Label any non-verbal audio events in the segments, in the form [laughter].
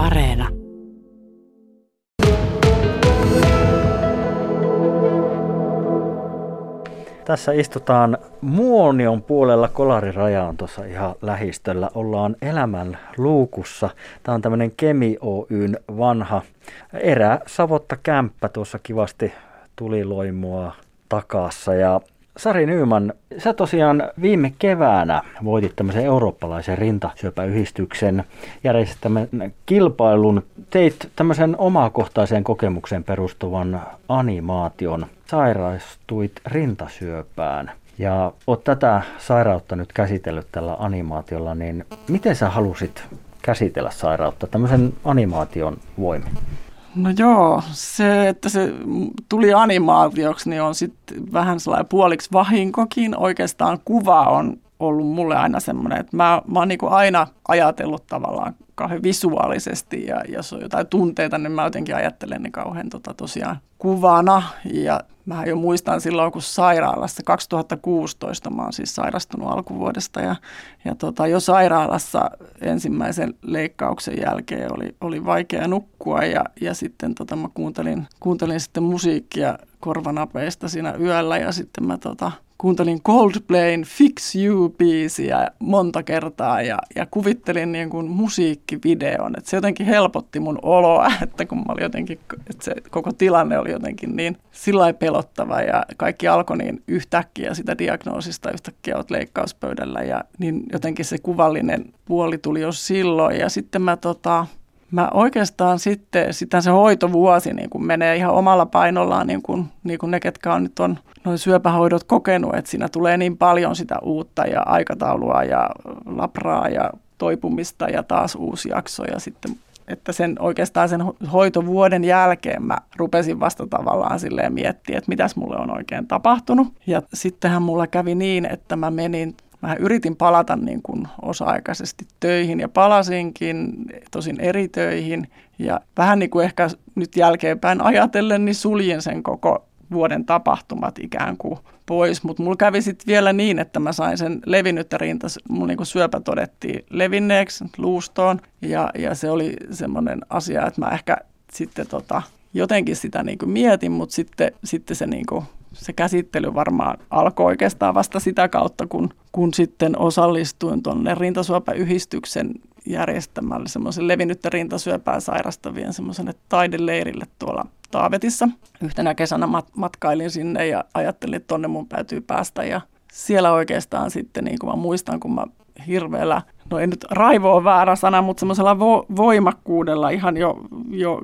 Areena. Tässä istutaan Muonion puolella Kolariraja on tuossa ihan lähistöllä. Ollaan elämän luukussa. Tämä on tämmöinen Kemi Oyn vanha erä savotta kämppä tuossa kivasti tuliloimua takassa. Ja Sari Nyyman, sä tosiaan viime keväänä voitit tämmöisen eurooppalaisen rintasyöpäyhdistyksen järjestämän kilpailun. Teit tämmöisen omakohtaiseen kokemukseen perustuvan animaation. Sairastuit rintasyöpään ja oot tätä sairautta nyt käsitellyt tällä animaatiolla, niin miten sä halusit käsitellä sairautta tämmöisen animaation voimin? No joo, se, että se tuli animaatioksi, niin on sitten vähän sellainen puoliksi vahinkokin. Oikeastaan kuva on ollut mulle aina semmoinen, että mä, mä oon niin aina ajatellut tavallaan kauhean visuaalisesti ja jos on jotain tunteita, niin mä jotenkin ajattelen ne kauhean tota, tosiaan kuvana. Ja mä jo muistan silloin, kun sairaalassa 2016 mä oon siis sairastunut alkuvuodesta ja, ja tota, jo sairaalassa ensimmäisen leikkauksen jälkeen oli, oli vaikea nukkua ja, ja sitten tota, mä kuuntelin, kuuntelin sitten musiikkia korvanapeista siinä yöllä ja sitten mä tota, kuuntelin Coldplayn Fix You-biisiä monta kertaa ja, ja kuvittelin niin kuin musiikkivideon. Että se jotenkin helpotti mun oloa, [laughs] että kun mä olin jotenkin, että se koko tilanne oli jotenkin niin sillä pelottava ja kaikki alkoi niin yhtäkkiä sitä diagnoosista yhtäkkiä olet leikkauspöydällä ja niin jotenkin se kuvallinen puoli tuli jo silloin ja sitten mä tota, Mä oikeastaan sitten, sitä se hoitovuosi niin kun menee ihan omalla painollaan, niin kuin, niin ne, ketkä on nyt on noin syöpähoidot kokenut, että siinä tulee niin paljon sitä uutta ja aikataulua ja labraa ja toipumista ja taas uusi jakso ja sitten että sen oikeastaan sen hoitovuoden jälkeen mä rupesin vasta tavallaan silleen miettiä, että mitäs mulle on oikein tapahtunut. Ja sittenhän mulla kävi niin, että mä menin Mä yritin palata niin kuin osa-aikaisesti töihin ja palasinkin, tosin eri töihin. Ja vähän niin kuin ehkä nyt jälkeenpäin ajatellen, niin suljin sen koko vuoden tapahtumat ikään kuin pois. Mutta mulla kävi sitten vielä niin, että mä sain sen levinnyttä rinta, mulla niin syöpä todettiin levinneeksi luustoon. Ja, ja se oli semmoinen asia, että mä ehkä sitten tota, jotenkin sitä niin kuin mietin, mutta sitten, sitten se niin kuin se käsittely varmaan alkoi oikeastaan vasta sitä kautta, kun, kun sitten osallistuin tuonne rintasuopayhdistyksen järjestämälle semmoisen levinnyttä rintasyöpää sairastavien semmoiselle taideleirille tuolla Taavetissa. Yhtenä kesänä mat- matkailin sinne ja ajattelin, että tonne mun täytyy päästä ja siellä oikeastaan sitten, niin kuin mä muistan, kun mä hirveällä, no ei nyt raivo on väärä sana, mutta semmoisella vo, voimakkuudella ihan jo, jo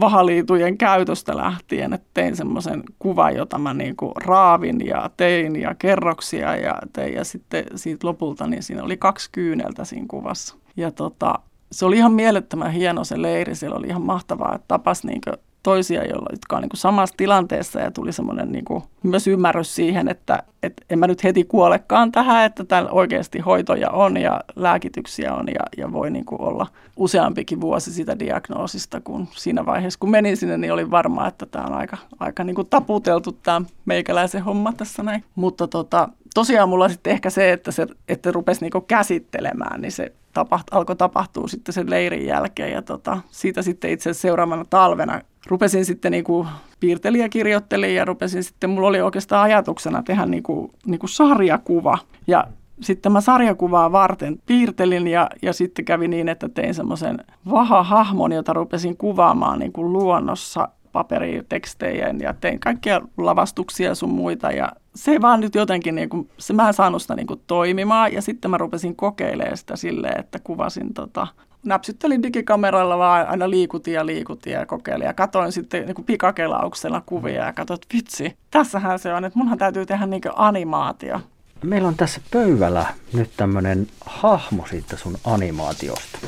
vahaliitujen käytöstä lähtien, että tein semmoisen kuvan, jota mä niin kuin raavin ja tein ja kerroksia ja tein ja sitten siitä lopulta, niin siinä oli kaksi kyyneltä siinä kuvassa. Ja tota, se oli ihan mielettömän hieno se leiri, siellä oli ihan mahtavaa, että tapas niin toisia, jotka on niin kuin samassa tilanteessa ja tuli semmoinen niin kuin, myös ymmärrys siihen, että, että en mä nyt heti kuolekaan tähän, että täällä oikeasti hoitoja on ja lääkityksiä on ja, ja voi niin kuin olla useampikin vuosi sitä diagnoosista, kun siinä vaiheessa kun menin sinne, niin oli varma, että tämä on aika, aika niin kuin taputeltu tämä meikäläisen homma tässä näin. Mutta tota, tosiaan mulla sitten ehkä se, että se että rupesi niinku käsittelemään, niin se tapaht, alkoi tapahtua sitten sen leirin jälkeen. Ja tota, siitä sitten itse seuraavana talvena rupesin sitten niinku piirteliä kirjoittelin ja rupesin sitten, mulla oli oikeastaan ajatuksena tehdä niinku, niinku sarjakuva. Ja sitten mä sarjakuvaa varten piirtelin ja, ja sitten kävi niin, että tein semmoisen vaha-hahmon, jota rupesin kuvaamaan niin kuin luonnossa paperitekstejä ja tein kaikkia lavastuksia sun muita ja se vaan nyt jotenkin, niin kuin, se mä en saanut sitä niin kuin toimimaan ja sitten mä rupesin kokeilemaan sitä silleen, että kuvasin tota, näpsyttelin digikameralla vaan aina liikutin ja liikutin ja kokeilin ja katoin sitten niin kuin pikakelauksella kuvia ja katsoin, että vitsi, tässähän se on, että munhan täytyy tehdä niin kuin animaatio. Meillä on tässä pöydällä nyt tämmöinen hahmo siitä sun animaatiosta.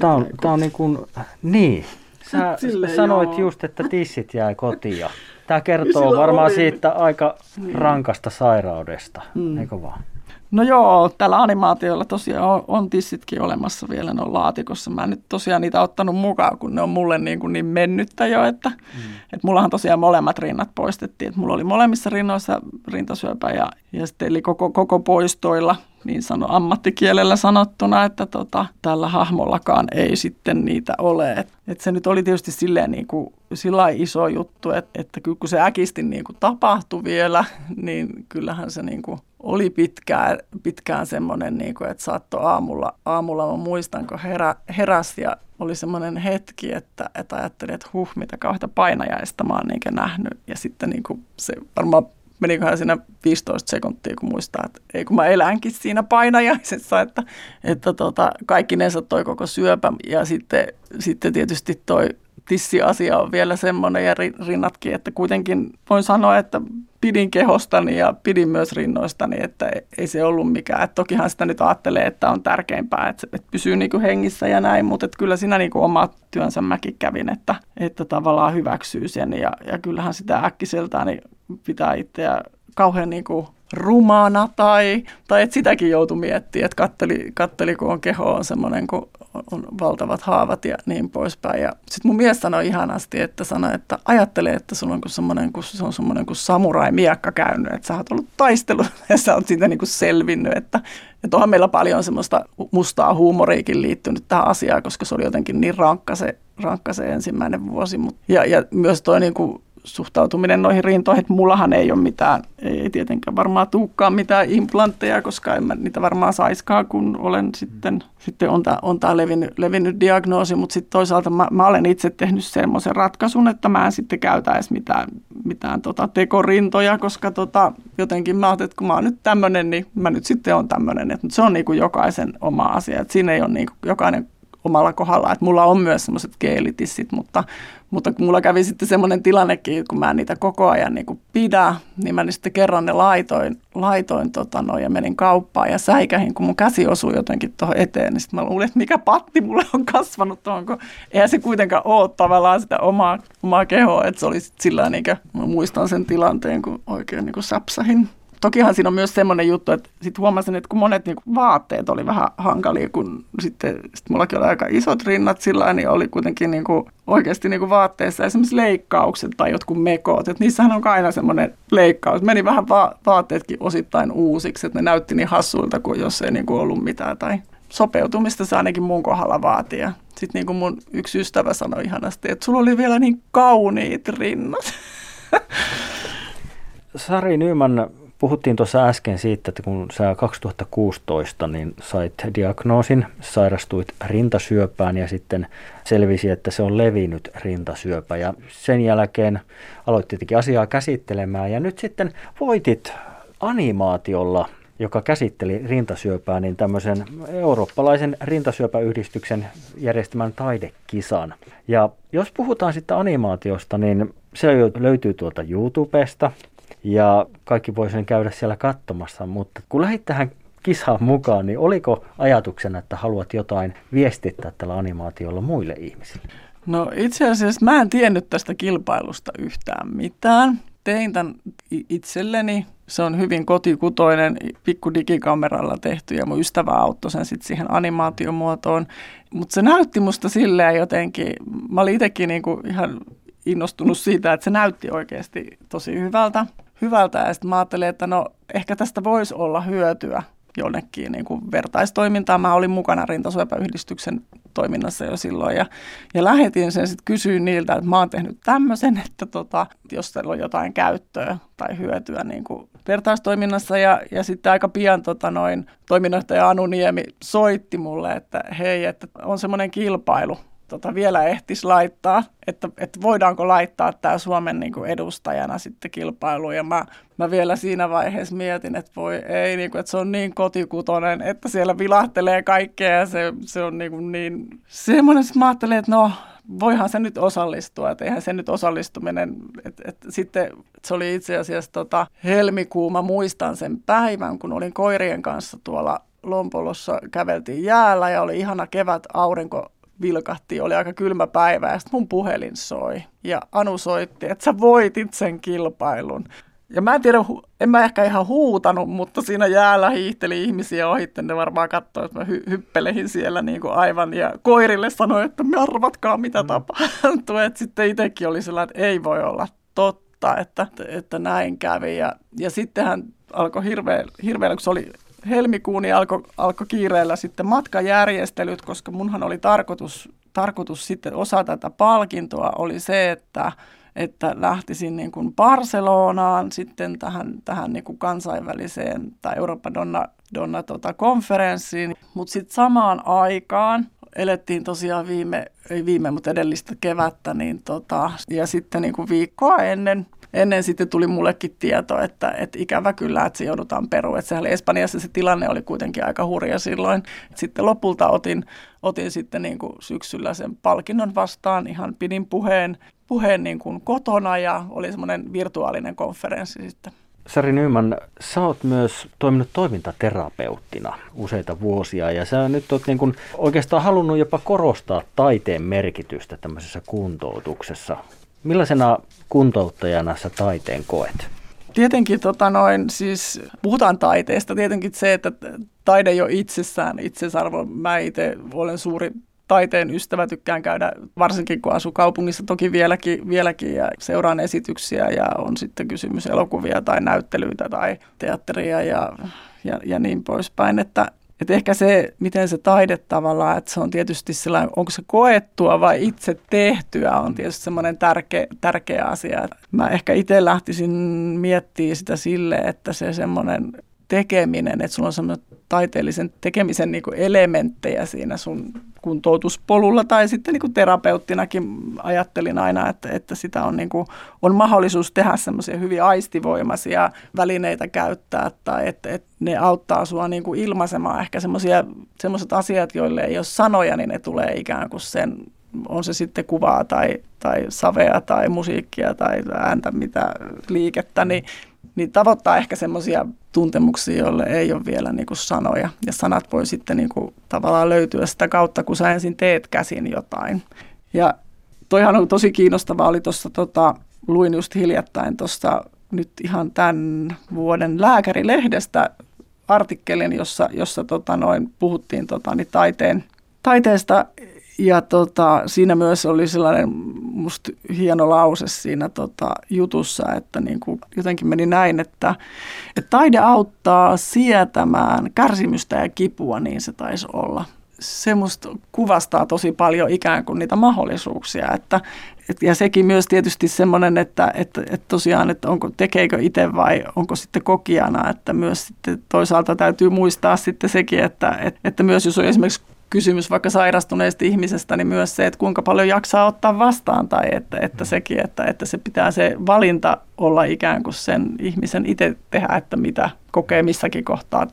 Tämä on, tämä on niin kuin, niin, Sä Sille, sanoit joo. just, että tissit jäi kotiin. [laughs] Tämä kertoo varmaan oli. siitä aika niin. rankasta sairaudesta, mm. eikö vaan? No joo, tällä animaatiolla tosiaan on, on tissitkin olemassa vielä, ne on laatikossa. Mä en nyt tosiaan niitä ottanut mukaan, kun ne on mulle niin, kuin niin mennyttä jo, että mm. et mullahan tosiaan molemmat rinnat poistettiin. Et mulla oli molemmissa rinnoissa rintasyöpä ja, ja sitten eli koko, koko poistoilla niin sano ammattikielellä sanottuna, että tota, tällä hahmollakaan ei sitten niitä ole. Et, et se nyt oli tietysti silleen niin kuin, sillä iso juttu, että, että kun se äkisti niin kuin tapahtui vielä, [laughs] niin kyllähän se niin kuin oli pitkään, pitkään semmoinen, niin kuin, että saattoi aamulla, aamulla mä muistan, kun herä, heräsi ja oli semmoinen hetki, että, että ajattelin, että huh, mitä kauheita painajaista mä oon niin nähnyt. Ja sitten niin kuin se varmaan menikohan siinä 15 sekuntia, kun muistaa, että ei kun mä elänkin siinä painajaisessa, että, että tota, kaikki ne toi koko syöpä ja sitten, sitten tietysti toi tissiasia on vielä semmoinen ja rinnatkin, että kuitenkin voin sanoa, että pidin kehostani ja pidin myös rinnoistani, että ei se ollut mikään. Että tokihan sitä nyt ajattelee, että on tärkeämpää, että, että pysyy niin kuin hengissä ja näin, mutta kyllä siinä niin kuin oma työnsä mäkin kävin, että, että tavallaan hyväksyy sen ja, ja kyllähän sitä äkkiseltään niin pitää itseä kauhean niin kuin rumana tai, tai että sitäkin joutui miettimään, että katteli, katteli kun on keho on semmoinen, kun on valtavat haavat ja niin poispäin. Ja sitten mun mies sanoi ihanasti, että sanoi, että ajattele, että sulla on semmoinen, kun se on semmoinen kuin samurai miekka käynyt, että sä oot ollut taistelu [laughs] ja sä oot siitä niin kuin selvinnyt, että, että onhan meillä paljon semmoista mustaa huumoriikin liittynyt tähän asiaan, koska se oli jotenkin niin rankka se, rankka se ensimmäinen vuosi. Ja, ja myös toi niin kuin suhtautuminen noihin rintoihin, että mullahan ei ole mitään, ei tietenkään varmaan tuukkaan mitään implantteja, koska en mä niitä varmaan saiskaan, kun olen sitten, sitten on tämä on tää levinnyt, levinnyt diagnoosi, mutta sitten toisaalta mä, mä, olen itse tehnyt semmoisen ratkaisun, että mä en sitten käytä edes mitään, mitään tota tekorintoja, koska tota, jotenkin mä ajattelin, että kun mä oon nyt tämmöinen, niin mä nyt sitten on tämmöinen, että se on niin kuin jokaisen oma asia, että siinä ei ole niin kuin jokainen omalla kohdalla, että mulla on myös semmoiset geelitissit, mutta, mutta kun mulla kävi sitten semmoinen tilannekin, kun mä niitä koko ajan niin kuin pidä, niin mä sitten kerran ne laitoin, laitoin tota no, ja menin kauppaan ja säikähin, kun mun käsi osui jotenkin tuohon eteen, niin sitten mä luulin, että mikä patti mulle on kasvanut tuohon, kun eihän se kuitenkaan ole tavallaan sitä omaa, omaa kehoa, että se oli sillä niin kuin, mä muistan sen tilanteen, kun oikein niin kuin säpsähin tokihan siinä on myös semmoinen juttu, että sitten huomasin, että kun monet niinku vaatteet oli vähän hankalia, kun sitten sit mullakin oli aika isot rinnat sillä niin oli kuitenkin niinku oikeasti niinku vaatteissa esimerkiksi leikkaukset tai jotkut mekot, että niissähän on aina semmoinen leikkaus. Meni vähän va- vaatteetkin osittain uusiksi, että ne näytti niin hassuilta kuin jos ei niinku ollut mitään tai sopeutumista se ainakin mun kohdalla vaatii. Sitten niin kuin mun yksi ystävä sanoi ihanasti, että sulla oli vielä niin kauniit rinnat. Sari Nyman, Puhuttiin tuossa äsken siitä, että kun sä 2016 niin sait diagnoosin, sairastuit rintasyöpään ja sitten selvisi, että se on levinnyt rintasyöpä. Ja sen jälkeen aloit tietenkin asiaa käsittelemään. Ja nyt sitten voitit animaatiolla joka käsitteli rintasyöpää, niin tämmöisen eurooppalaisen rintasyöpäyhdistyksen järjestämän taidekisan. Ja jos puhutaan sitten animaatiosta, niin se löytyy tuolta YouTubesta, ja kaikki voi sen käydä siellä katsomassa, mutta kun lähdit tähän kisaan mukaan, niin oliko ajatuksena, että haluat jotain viestittää tällä animaatiolla muille ihmisille? No itse asiassa mä en tiennyt tästä kilpailusta yhtään mitään. Tein tämän itselleni. Se on hyvin kotikutoinen, pikku digikameralla tehty ja mun ystävä auttoi sen sitten siihen animaatiomuotoon. Mutta se näytti musta silleen jotenkin, mä olin itsekin niinku ihan innostunut siitä, että se näytti oikeasti tosi hyvältä hyvältä ja sitten mä ajattelin, että no ehkä tästä voisi olla hyötyä jonnekin niin kuin vertaistoimintaan. Mä olin mukana Rintasuopäyhdistyksen toiminnassa jo silloin ja, ja lähetin sen sitten kysyin niiltä, että mä oon tehnyt tämmöisen, [laughs] että tota, jos teillä on jotain käyttöä tai hyötyä niin kuin vertaistoiminnassa ja, ja sitten aika pian tota, noin, toiminnanjohtaja Anu Niemi soitti mulle, että hei, että on semmoinen kilpailu, tota, vielä ehtisi laittaa, että, että voidaanko laittaa tämä Suomen niin kuin edustajana sitten kilpailuun. Ja mä, mä vielä siinä vaiheessa mietin, että voi ei, niin kuin, että se on niin kotikutonen, että siellä vilahtelee kaikkea ja se, se on niin, kuin niin semmoinen, että mä ajattelin, että no voihan se nyt osallistua, että eihän se nyt osallistuminen, että, että sitten se oli itse asiassa tota, helmikuu, mä muistan sen päivän, kun olin koirien kanssa tuolla Lompolossa, käveltiin jäällä ja oli ihana kevät aurinko vilkahti, oli aika kylmä päivä ja sitten mun puhelin soi. Ja Anu soitti, että sä voitit sen kilpailun. Ja mä en tiedä, en mä ehkä ihan huutanut, mutta siinä jäällä hiihteli ihmisiä ohitte. Ne varmaan katsoi, että mä hy- hyppelehin siellä niin kuin aivan. Ja koirille sanoi, että me arvatkaa mitä mm. tapahtuu. [laughs] Että sitten itsekin oli sellainen, että ei voi olla totta, että, että näin kävi. Ja, ja sittenhän alkoi hirveä, hirveä, kun se oli helmikuun, niin alkoi alko kiireellä sitten matkajärjestelyt, koska munhan oli tarkoitus, tarkoitus sitten osa tätä palkintoa oli se, että että lähtisin niin kuin Barcelonaan sitten tähän, tähän niin kuin kansainväliseen tai Euroopan Donna, Donna tota, konferenssiin. Mutta sitten samaan aikaan elettiin tosiaan viime, ei viime, mutta edellistä kevättä, niin tota, ja sitten niin kuin viikkoa ennen ennen sitten tuli mullekin tieto, että, että ikävä kyllä, että se joudutaan peruun. Että sehän oli Espanjassa se tilanne oli kuitenkin aika hurja silloin. Sitten lopulta otin, otin sitten niin kuin syksyllä sen palkinnon vastaan, ihan pidin puheen, puheen niin kuin kotona ja oli semmoinen virtuaalinen konferenssi sitten. Sari Nyman, sä oot myös toiminut toimintaterapeuttina useita vuosia ja sä nyt oot niin kuin oikeastaan halunnut jopa korostaa taiteen merkitystä tämmöisessä kuntoutuksessa. Millaisena kuntouttajana sä taiteen koet? Tietenkin tota noin, siis puhutaan taiteesta, tietenkin se, että taide jo itsessään itsesarvo. Mä itse olen suuri taiteen ystävä, tykkään käydä, varsinkin kun asuu kaupungissa toki vieläkin, vieläkin ja seuraan esityksiä ja on sitten kysymys elokuvia tai näyttelyitä tai teatteria ja, ja, ja niin poispäin, että et ehkä se, miten se taide tavallaan, että se on tietysti sellainen, onko se koettua vai itse tehtyä, on tietysti semmoinen tärkeä, tärkeä asia. Mä ehkä itse lähtisin miettimään sitä sille, että se semmoinen tekeminen, että sulla on semmoinen taiteellisen tekemisen niin elementtejä siinä sun kuntoutuspolulla. Tai sitten niin terapeuttinakin ajattelin aina, että, että sitä on, niin kuin, on mahdollisuus tehdä semmoisia hyvin aistivoimaisia välineitä käyttää tai että, että ne auttaa sua niin kuin ilmaisemaan ehkä semmoiset asiat, joille ei ole sanoja, niin ne tulee ikään kuin sen on se sitten kuvaa tai, tai savea tai musiikkia tai ääntä, mitä liikettä, niin niin tavoittaa ehkä semmoisia tuntemuksia, joille ei ole vielä niin kuin sanoja. Ja sanat voi sitten niin kuin tavallaan löytyä sitä kautta, kun sä ensin teet käsin jotain. Ja toihan on tosi kiinnostavaa, oli tuossa, tota, luin just hiljattain tuossa nyt ihan tämän vuoden lääkärilehdestä artikkelin, jossa, jossa tota noin, puhuttiin tota, niin taiteen, taiteesta ja tota, siinä myös oli sellainen musta hieno lause siinä tota, jutussa, että niin kuin jotenkin meni näin, että, että taide auttaa sietämään kärsimystä ja kipua, niin se taisi olla. Se musta kuvastaa tosi paljon ikään kuin niitä mahdollisuuksia, että, et, ja sekin myös tietysti semmoinen, että, että, että tosiaan, että onko, tekeekö itse vai onko sitten kokijana, että myös sitten toisaalta täytyy muistaa sitten sekin, että, että, että myös jos on esimerkiksi kysymys vaikka sairastuneesta ihmisestä, niin myös se, että kuinka paljon jaksaa ottaa vastaan tai että, että mm. sekin, että, että se pitää se valinta olla ikään kuin sen ihmisen itse tehdä, että mitä kokee missäkin kohtaa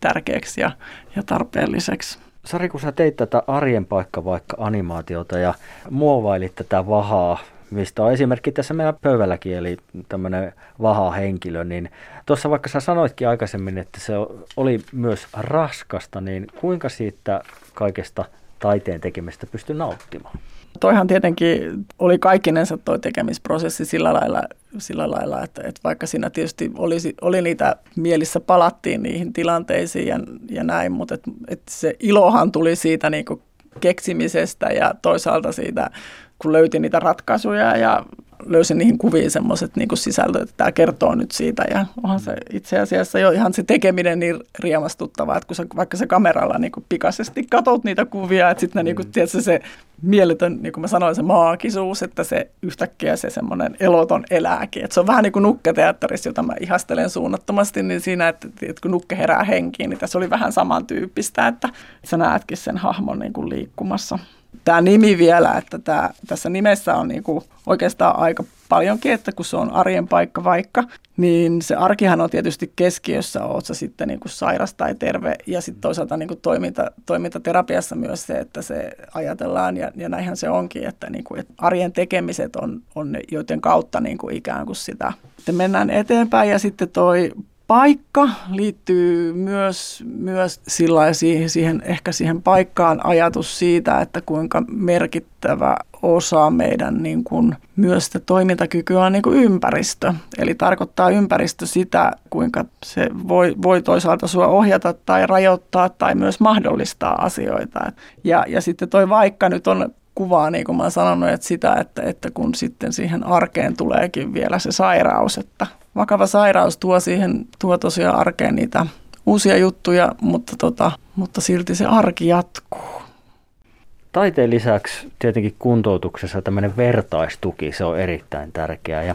tärkeäksi ja, ja tarpeelliseksi. Sari, kun sä teit tätä arjen paikka vaikka animaatiota ja muovailit tätä vahaa mistä on esimerkki tässä meidän pöydälläkin, eli tämmöinen vaha henkilö, niin tuossa vaikka sä sanoitkin aikaisemmin, että se oli myös raskasta, niin kuinka siitä kaikesta taiteen tekemistä pystyy nauttimaan? Toihan tietenkin oli kaikkinensa toi tekemisprosessi sillä lailla, sillä lailla että, että vaikka siinä tietysti oli, oli niitä mielissä, palattiin niihin tilanteisiin ja, ja näin, mutta et, et se ilohan tuli siitä niin keksimisestä ja toisaalta siitä kun löytin niitä ratkaisuja ja löysin niihin kuviin semmoiset niin sisältöt, että tämä kertoo nyt siitä. Ja onhan se itse asiassa jo ihan se tekeminen niin riemastuttavaa, että kun sä vaikka se kameralla niin kuin pikaisesti katot niitä kuvia, että sitten niin kuin, mm. tiedätkö, se mieletön, niin kuin mä sanoin, se maagisuus, että se yhtäkkiä se semmoinen eloton elääkin. Että se on vähän niin kuin nukketeatterissa, jota mä ihastelen suunnattomasti, niin siinä, että, että kun nukke herää henkiin, niin tässä oli vähän samantyyppistä, että sä näetkin sen hahmon niin kuin liikkumassa tämä nimi vielä, että tämä, tässä nimessä on niinku oikeastaan aika paljonkin, että kun se on arjen paikka vaikka, niin se arkihan on tietysti keskiössä, oot sä sitten niinku sairas tai terve, ja sitten toisaalta niinku toiminta, toimintaterapiassa myös se, että se ajatellaan, ja, ja näinhän se onkin, että, niinku, että arjen tekemiset on, on ne, joiden kautta niinku ikään kuin sitä. Sitten mennään eteenpäin, ja sitten toi paikka liittyy myös, myös sillä siihen, siihen, ehkä siihen paikkaan ajatus siitä, että kuinka merkittävä osa meidän niin kuin, myös sitä toimintakykyä on niin kuin ympäristö. Eli tarkoittaa ympäristö sitä, kuinka se voi, voi toisaalta sua ohjata tai rajoittaa tai myös mahdollistaa asioita. Ja, ja sitten toi vaikka nyt on kuvaa, niin kuin mä oon sanonut, että sitä, että, että kun sitten siihen arkeen tuleekin vielä se sairaus, että vakava sairaus tuo siihen, tuo tosiaan arkeen niitä uusia juttuja, mutta, tota, mutta silti se arki jatkuu. Taiteen lisäksi tietenkin kuntoutuksessa tämmöinen vertaistuki, se on erittäin tärkeää. Ja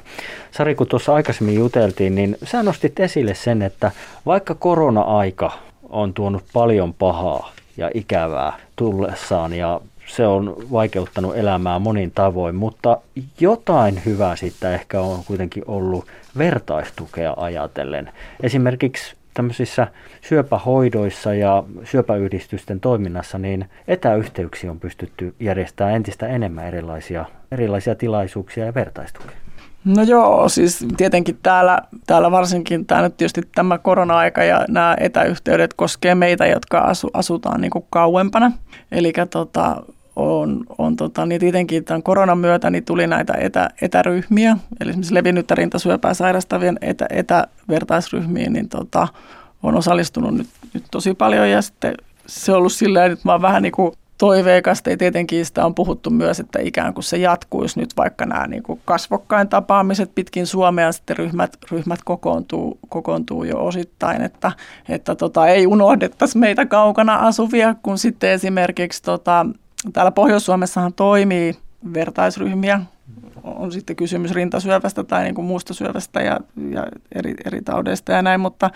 Sari, kun tuossa aikaisemmin juteltiin, niin sä nostit esille sen, että vaikka korona-aika on tuonut paljon pahaa ja ikävää tullessaan ja se on vaikeuttanut elämää monin tavoin, mutta jotain hyvää siitä ehkä on kuitenkin ollut vertaistukea ajatellen. Esimerkiksi tämmöisissä syöpähoidoissa ja syöpäyhdistysten toiminnassa, niin etäyhteyksiä on pystytty järjestämään entistä enemmän erilaisia, erilaisia tilaisuuksia ja vertaistukea. No joo, siis tietenkin täällä, täällä varsinkin tämä nyt tietysti tämä korona-aika ja nämä etäyhteydet koskee meitä, jotka asu, asutaan niin kuin kauempana. Eli tota, on, on tota, niin tietenkin tämän koronan myötä niin tuli näitä etä, etäryhmiä, eli esimerkiksi levinnyttä rintasyöpää sairastavien etä, etävertaisryhmiin, niin tota, on osallistunut nyt, nyt tosi paljon ja sitten se on ollut silleen, että mä oon vähän niin kuin toiveikasta ja tietenkin sitä on puhuttu myös, että ikään kuin se jatkuisi nyt vaikka nämä niin kuin kasvokkain tapaamiset pitkin Suomea, sitten ryhmät, ryhmät kokoontuu, kokoontuu jo osittain, että, että tota, ei unohdettaisi meitä kaukana asuvia, kun sitten esimerkiksi tota, täällä Pohjois-Suomessahan toimii vertaisryhmiä, on sitten kysymys rintasyövästä tai niin kuin muusta syövästä ja, ja eri, eri taudeista ja näin, mutta,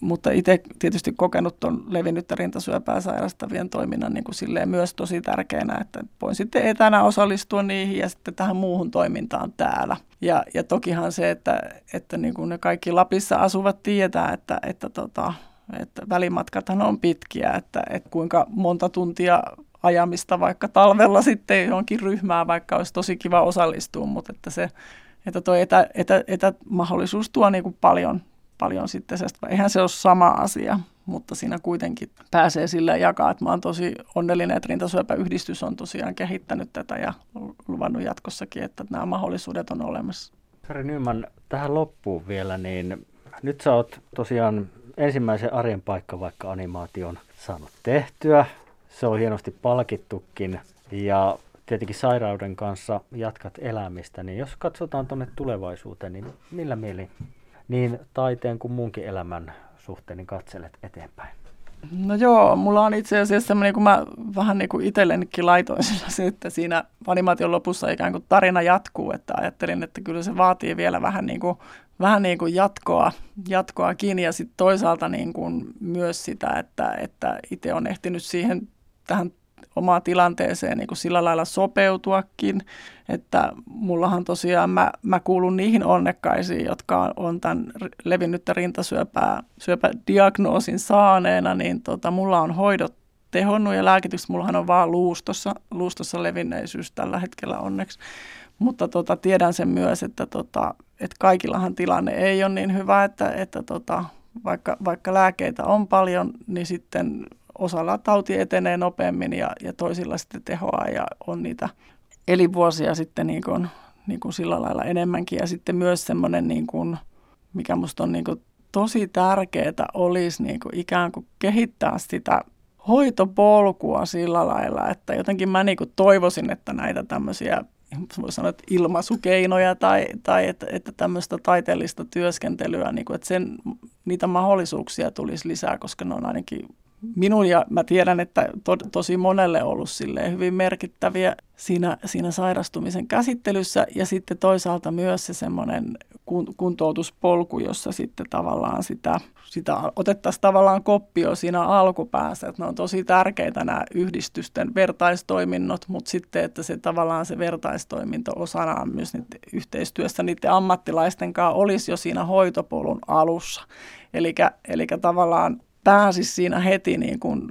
mutta itse tietysti kokenut on levinnyttä rintasyöpää sairastavien toiminnan niin kuin silleen myös tosi tärkeänä, että voin sitten etänä osallistua niihin ja sitten tähän muuhun toimintaan täällä. Ja, ja tokihan se, että, että niin kuin ne kaikki Lapissa asuvat tietää, että, että, tota, että välimatkathan on pitkiä, että, että kuinka monta tuntia ajamista vaikka talvella sitten johonkin ryhmään, vaikka olisi tosi kiva osallistua, mutta että se, että tuo etä, etä, etämahdollisuus tuo niin kuin paljon, paljon sitten eihän se ole sama asia, mutta siinä kuitenkin pääsee sillä jakaa, että mä oon tosi onnellinen, että Rintasyöpäyhdistys on tosiaan kehittänyt tätä ja luvannut jatkossakin, että nämä mahdollisuudet on olemassa. Sari Nyman, tähän loppuun vielä, niin nyt sä oot tosiaan ensimmäisen arjen paikka vaikka animaation saanut tehtyä se on hienosti palkittukin ja tietenkin sairauden kanssa jatkat elämistä, niin jos katsotaan tuonne tulevaisuuteen, niin millä mieli niin taiteen kuin muunkin elämän suhteen niin katselet eteenpäin? No joo, mulla on itse asiassa semmoinen, kun mä vähän niin kuin itsellenikin laitoin [laughs] se, että siinä animaation lopussa ikään kuin tarina jatkuu, että ajattelin, että kyllä se vaatii vielä vähän niin kuin, vähän niin kuin jatkoa, jatkoakin ja sitten toisaalta niin kuin myös sitä, että, että itse on ehtinyt siihen tähän omaan tilanteeseen niin kuin sillä lailla sopeutuakin, että mullahan tosiaan mä, mä kuulun niihin onnekkaisiin, jotka on tämän levinnyttä rintasyöpää syöpädiagnoosin saaneena, niin tota, mulla on hoidot tehonnut ja lääkitykset, mullahan on vaan luustossa, luustossa levinneisyys tällä hetkellä onneksi. Mutta tota, tiedän sen myös, että, tota, että kaikillahan tilanne ei ole niin hyvä, että, että tota, vaikka, vaikka lääkeitä on paljon, niin sitten osalla tauti etenee nopeammin ja, ja toisilla sitten tehoa ja on niitä elinvuosia sitten niin kuin, niin kuin sillä lailla enemmänkin. Ja sitten myös semmoinen, niin kuin, mikä musta on niin kuin tosi tärkeää, olisi niin kuin ikään kuin kehittää sitä hoitopolkua sillä lailla, että jotenkin mä niin kuin toivoisin, että näitä tämmöisiä voi sanoa, että ilmaisukeinoja tai, tai että, että tämmöistä taiteellista työskentelyä, niin kuin, että sen, niitä mahdollisuuksia tulisi lisää, koska ne on ainakin minun ja mä tiedän, että to, tosi monelle ollut hyvin merkittäviä siinä, siinä sairastumisen käsittelyssä ja sitten toisaalta myös se semmoinen kuntoutuspolku, jossa sitten tavallaan sitä, sitä otettaisiin tavallaan koppio siinä alkupäässä, että ne on tosi tärkeitä nämä yhdistysten vertaistoiminnot, mutta sitten, että se tavallaan se vertaistoiminto osanaan myös niiden yhteistyössä niiden ammattilaisten kanssa olisi jo siinä hoitopolun alussa. Eli tavallaan pääsisi siinä heti niin kuin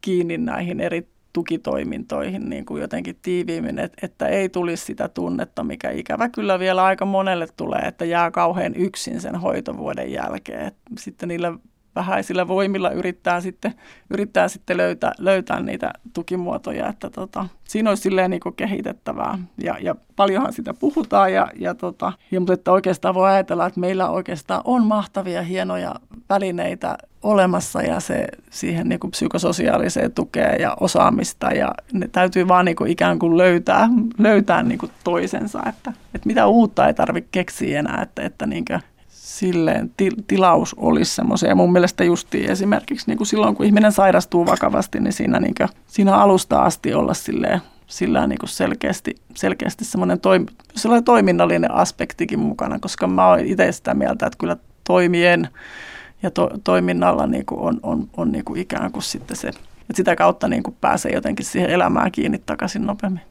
kiinni näihin eri tukitoimintoihin niin kuin jotenkin tiiviimmin, että, että ei tulisi sitä tunnetta, mikä ikävä kyllä vielä aika monelle tulee, että jää kauhean yksin sen hoitovuoden jälkeen. Sitten niillä vähäisillä voimilla yrittää sitten, yrittää sitten löytää, löytää niitä tukimuotoja, että tota, siinä olisi silleen niin kehitettävää. Ja, ja paljonhan sitä puhutaan ja, ja, tota, ja mutta että oikeastaan voi ajatella, että meillä oikeastaan on mahtavia hienoja välineitä olemassa ja se siihen niin kuin psykososiaaliseen tukeen ja osaamista ja ne täytyy vaan niin kuin ikään kuin löytää, löytää niin kuin toisensa, että, että mitä uutta ei tarvitse keksiä enää, että, että niin kuin silleen til, tilaus olisi semmoisia. Mun mielestä justiin esimerkiksi niin kuin silloin, kun ihminen sairastuu vakavasti, niin siinä, niin kuin, siinä alusta asti olla silleen, sillä niin kuin selkeästi, selkeästi semmoinen toim, sellainen toiminnallinen aspektikin mukana, koska mä oon itse sitä mieltä, että kyllä toimien ja to, toiminnalla niin kuin on, on, on niin kuin ikään kuin sitten se, että sitä kautta niin kuin pääsee jotenkin siihen elämään kiinni takaisin nopeammin.